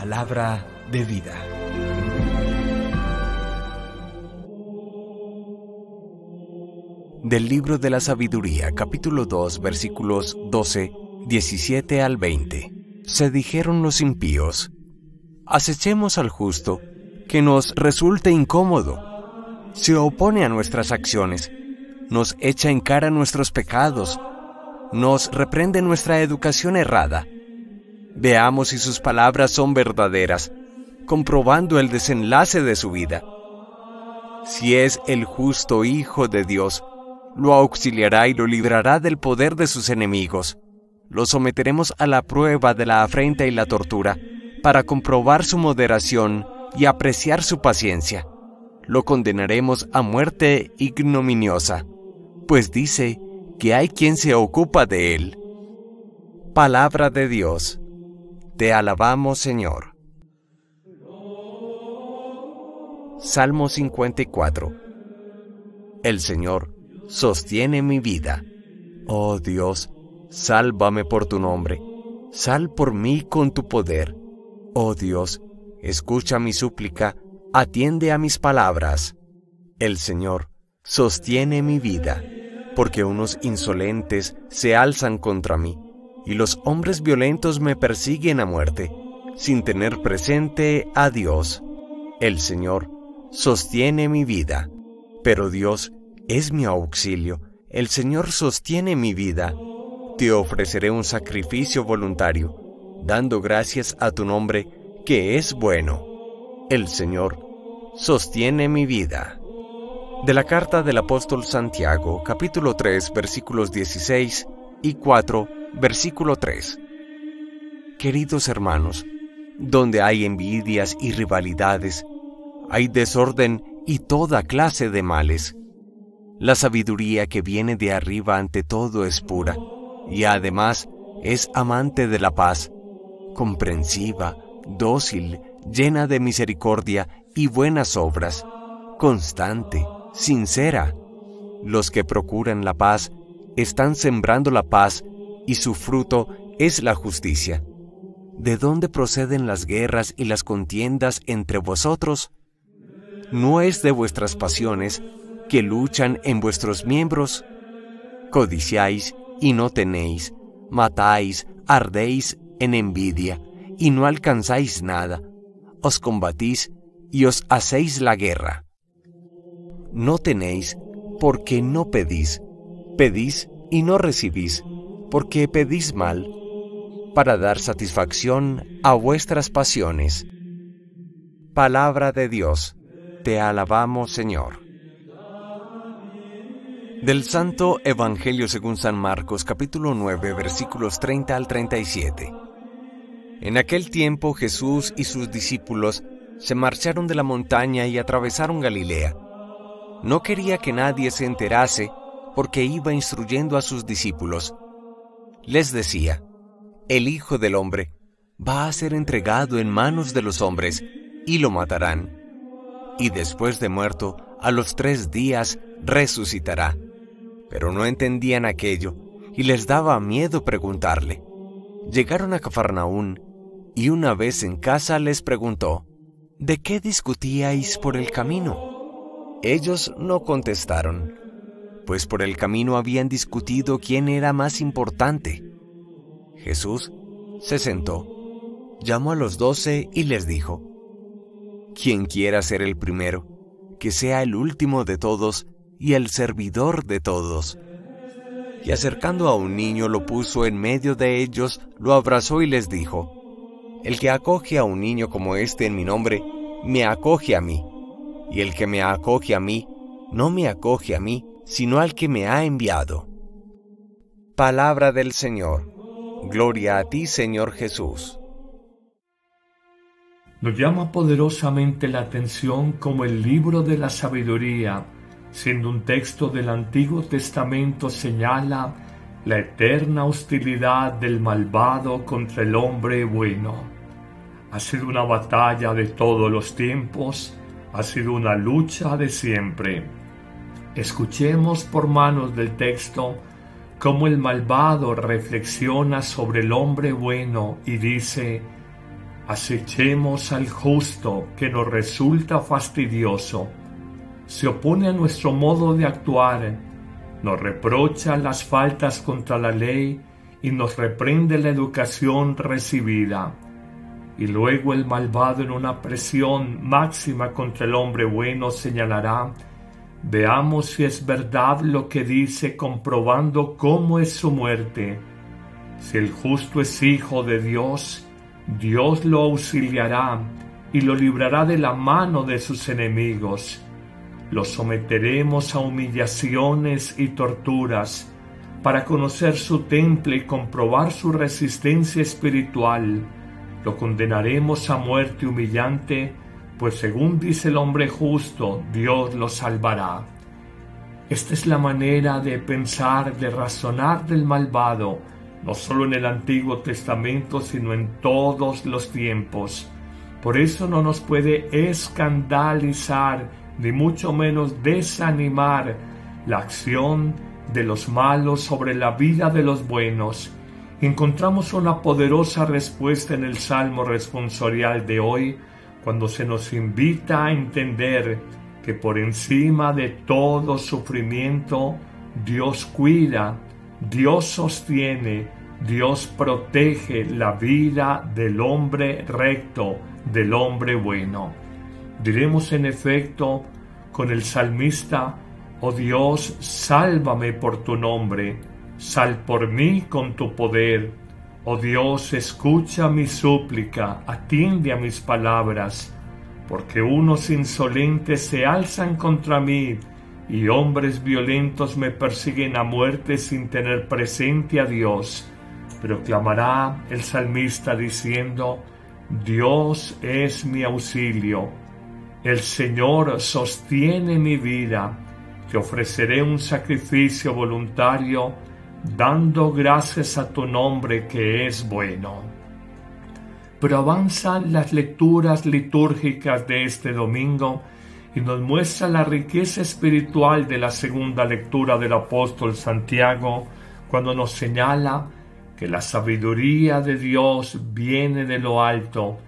palabra de vida. Del libro de la sabiduría, capítulo 2, versículos 12, 17 al 20. Se dijeron los impíos, acechemos al justo, que nos resulte incómodo. Se opone a nuestras acciones, nos echa en cara nuestros pecados, nos reprende nuestra educación errada. Veamos si sus palabras son verdaderas, comprobando el desenlace de su vida. Si es el justo Hijo de Dios, lo auxiliará y lo librará del poder de sus enemigos. Lo someteremos a la prueba de la afrenta y la tortura, para comprobar su moderación y apreciar su paciencia. Lo condenaremos a muerte ignominiosa, pues dice que hay quien se ocupa de él. Palabra de Dios. Te alabamos, Señor. Salmo 54. El Señor sostiene mi vida. Oh Dios, sálvame por tu nombre. Sal por mí con tu poder. Oh Dios, escucha mi súplica, atiende a mis palabras. El Señor sostiene mi vida porque unos insolentes se alzan contra mí, y los hombres violentos me persiguen a muerte, sin tener presente a Dios. El Señor sostiene mi vida, pero Dios es mi auxilio, el Señor sostiene mi vida. Te ofreceré un sacrificio voluntario, dando gracias a tu nombre, que es bueno. El Señor sostiene mi vida. De la carta del apóstol Santiago, capítulo 3, versículos 16 y 4, versículo 3. Queridos hermanos, donde hay envidias y rivalidades, hay desorden y toda clase de males. La sabiduría que viene de arriba ante todo es pura, y además es amante de la paz, comprensiva, dócil, llena de misericordia y buenas obras, constante, sincera. Los que procuran la paz están sembrando la paz y su fruto es la justicia. ¿De dónde proceden las guerras y las contiendas entre vosotros? ¿No es de vuestras pasiones que luchan en vuestros miembros? Codiciáis y no tenéis, matáis, ardéis en envidia y no alcanzáis nada, os combatís y os hacéis la guerra no tenéis porque no pedís, pedís y no recibís, porque pedís mal, para dar satisfacción a vuestras pasiones. Palabra de Dios, te alabamos Señor. Del Santo Evangelio según San Marcos capítulo 9 versículos 30 al 37. En aquel tiempo Jesús y sus discípulos se marcharon de la montaña y atravesaron Galilea no quería que nadie se enterase porque iba instruyendo a sus discípulos. Les decía, el Hijo del Hombre va a ser entregado en manos de los hombres y lo matarán. Y después de muerto, a los tres días resucitará. Pero no entendían aquello y les daba miedo preguntarle. Llegaron a Cafarnaún y una vez en casa les preguntó, ¿de qué discutíais por el camino? Ellos no contestaron, pues por el camino habían discutido quién era más importante. Jesús se sentó, llamó a los doce y les dijo, Quien quiera ser el primero, que sea el último de todos y el servidor de todos. Y acercando a un niño lo puso en medio de ellos, lo abrazó y les dijo, El que acoge a un niño como este en mi nombre, me acoge a mí y el que me acoge a mí, no me acoge a mí, sino al que me ha enviado. Palabra del Señor. Gloria a ti, Señor Jesús. Nos llama poderosamente la atención como el libro de la sabiduría, siendo un texto del Antiguo Testamento, señala la eterna hostilidad del malvado contra el hombre bueno. Ha sido una batalla de todos los tiempos ha sido una lucha de siempre. Escuchemos por manos del texto cómo el malvado reflexiona sobre el hombre bueno y dice, Acechemos al justo que nos resulta fastidioso, se opone a nuestro modo de actuar, nos reprocha las faltas contra la ley y nos reprende la educación recibida. Y luego el malvado en una presión máxima contra el hombre bueno señalará, veamos si es verdad lo que dice comprobando cómo es su muerte. Si el justo es hijo de Dios, Dios lo auxiliará y lo librará de la mano de sus enemigos. Lo someteremos a humillaciones y torturas para conocer su temple y comprobar su resistencia espiritual. Lo condenaremos a muerte humillante, pues según dice el hombre justo, Dios lo salvará. Esta es la manera de pensar, de razonar del malvado, no solo en el Antiguo Testamento, sino en todos los tiempos. Por eso no nos puede escandalizar, ni mucho menos desanimar la acción de los malos sobre la vida de los buenos. Encontramos una poderosa respuesta en el Salmo responsorial de hoy, cuando se nos invita a entender que por encima de todo sufrimiento, Dios cuida Dios sostiene, Dios protege la vida del hombre recto, del hombre bueno. Diremos en efecto con el salmista, oh Dios, sálvame por tu nombre, sal por mí con tu poder. Oh Dios, escucha mi súplica, atiende a mis palabras, porque unos insolentes se alzan contra mí, y hombres violentos me persiguen a muerte sin tener presente a Dios. Pero clamará el salmista diciendo, Dios es mi auxilio, el Señor sostiene mi vida, te ofreceré un sacrificio voluntario, dando gracias a tu nombre que es bueno. Pero avanzan las lecturas litúrgicas de este domingo, y nos muestra la riqueza espiritual de la segunda lectura del apóstol Santiago cuando nos señala que la sabiduría de Dios viene de lo alto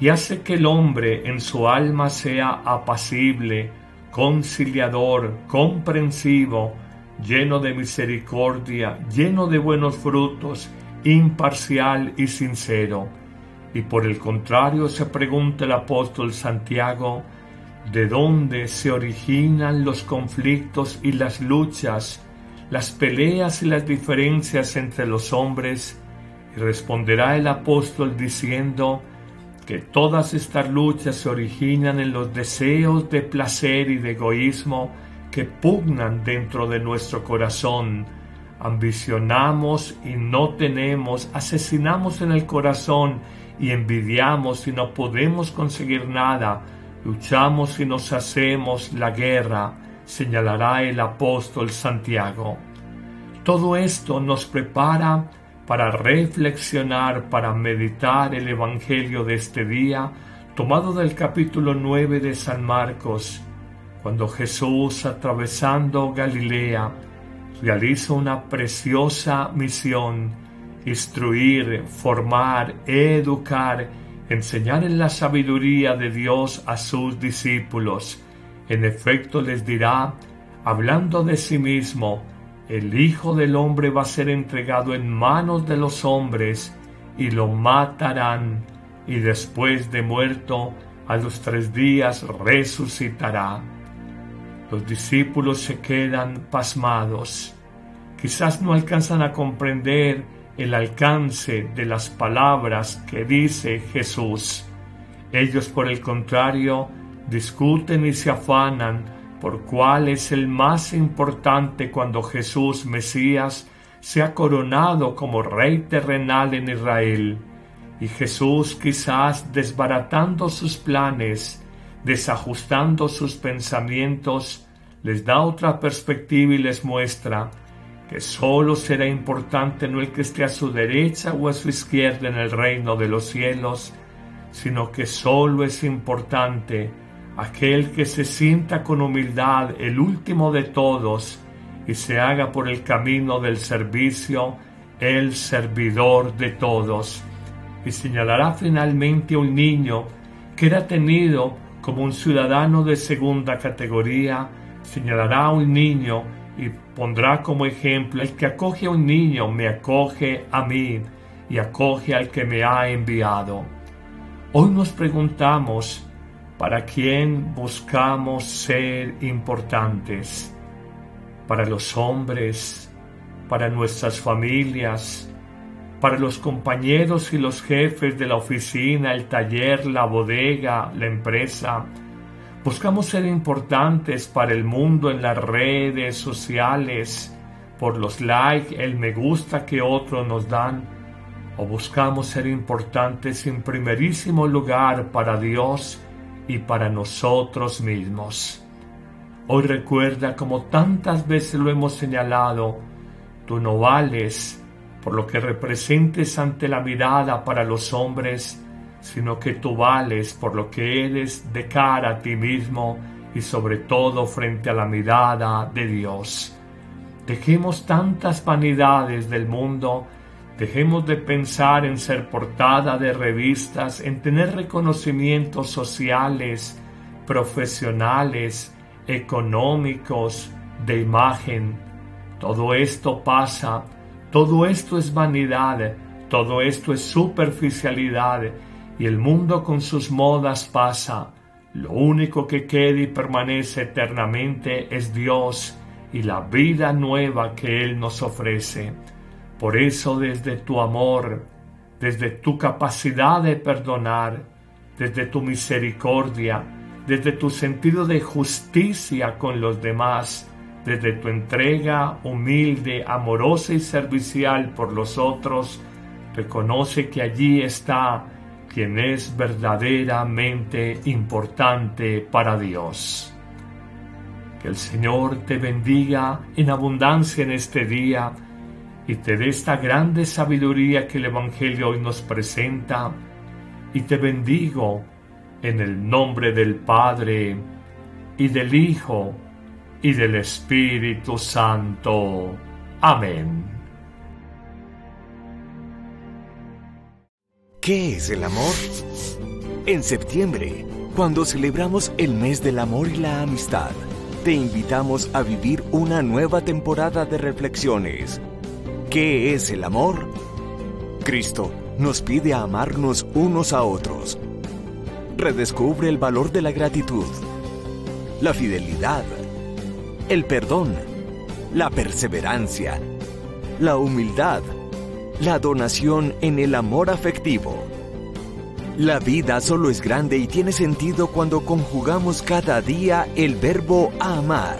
y hace que el hombre en su alma sea apacible, conciliador, comprensivo, lleno de misericordia, lleno de buenos frutos, imparcial y sincero. Y por el contrario se pregunta el apóstol Santiago, de dónde se originan los conflictos y las luchas, las peleas y las diferencias entre los hombres, y responderá el apóstol diciendo que todas estas luchas se originan en los deseos de placer y de egoísmo que pugnan dentro de nuestro corazón. Ambicionamos y no tenemos, asesinamos en el corazón y envidiamos y no podemos conseguir nada, Luchamos y nos hacemos la guerra, señalará el apóstol Santiago. Todo esto nos prepara para reflexionar, para meditar el Evangelio de este día, tomado del capítulo 9 de San Marcos, cuando Jesús, atravesando Galilea, realiza una preciosa misión, instruir, formar, educar enseñar en la sabiduría de Dios a sus discípulos. En efecto les dirá, hablando de sí mismo, el Hijo del Hombre va a ser entregado en manos de los hombres y lo matarán, y después de muerto, a los tres días resucitará. Los discípulos se quedan pasmados. Quizás no alcanzan a comprender el alcance de las palabras que dice Jesús. Ellos, por el contrario, discuten y se afanan por cuál es el más importante cuando Jesús Mesías sea coronado como rey terrenal en Israel. Y Jesús quizás desbaratando sus planes, desajustando sus pensamientos, les da otra perspectiva y les muestra que sólo será importante no el que esté a su derecha o a su izquierda en el reino de los cielos, sino que sólo es importante aquel que se sienta con humildad el último de todos y se haga por el camino del servicio el servidor de todos. y señalará finalmente un niño que era tenido como un ciudadano de segunda categoría, señalará a un niño y pondrá como ejemplo, el que acoge a un niño me acoge a mí y acoge al que me ha enviado. Hoy nos preguntamos, ¿para quién buscamos ser importantes? ¿Para los hombres? ¿Para nuestras familias? Para los compañeros y los jefes de la oficina, el taller, la bodega, la empresa. Buscamos ser importantes para el mundo en las redes sociales, por los likes, el me gusta que otros nos dan, o buscamos ser importantes en primerísimo lugar para Dios y para nosotros mismos. Hoy recuerda como tantas veces lo hemos señalado, tú no vales por lo que representes ante la mirada para los hombres, sino que tú vales por lo que eres de cara a ti mismo y sobre todo frente a la mirada de Dios. Dejemos tantas vanidades del mundo, dejemos de pensar en ser portada de revistas, en tener reconocimientos sociales, profesionales, económicos, de imagen. Todo esto pasa todo esto es vanidad, todo esto es superficialidad y el mundo con sus modas pasa. Lo único que queda y permanece eternamente es Dios y la vida nueva que Él nos ofrece. Por eso desde tu amor, desde tu capacidad de perdonar, desde tu misericordia, desde tu sentido de justicia con los demás, desde tu entrega humilde, amorosa y servicial por los otros, reconoce que allí está quien es verdaderamente importante para Dios. Que el Señor te bendiga en abundancia en este día y te dé esta grande sabiduría que el Evangelio hoy nos presenta y te bendigo en el nombre del Padre y del Hijo y del Espíritu Santo. Amén. ¿Qué es el amor? En septiembre, cuando celebramos el mes del amor y la amistad, te invitamos a vivir una nueva temporada de reflexiones. ¿Qué es el amor? Cristo nos pide amarnos unos a otros. Redescubre el valor de la gratitud, la fidelidad, el perdón, la perseverancia, la humildad, la donación en el amor afectivo. La vida solo es grande y tiene sentido cuando conjugamos cada día el verbo amar.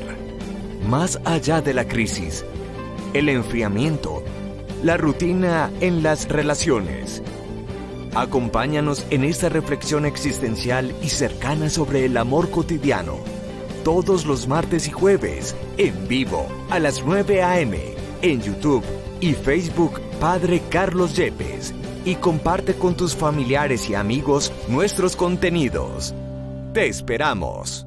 Más allá de la crisis, el enfriamiento, la rutina en las relaciones. Acompáñanos en esta reflexión existencial y cercana sobre el amor cotidiano todos los martes y jueves, en vivo, a las 9 a.m., en YouTube y Facebook Padre Carlos Yepes, y comparte con tus familiares y amigos nuestros contenidos. Te esperamos.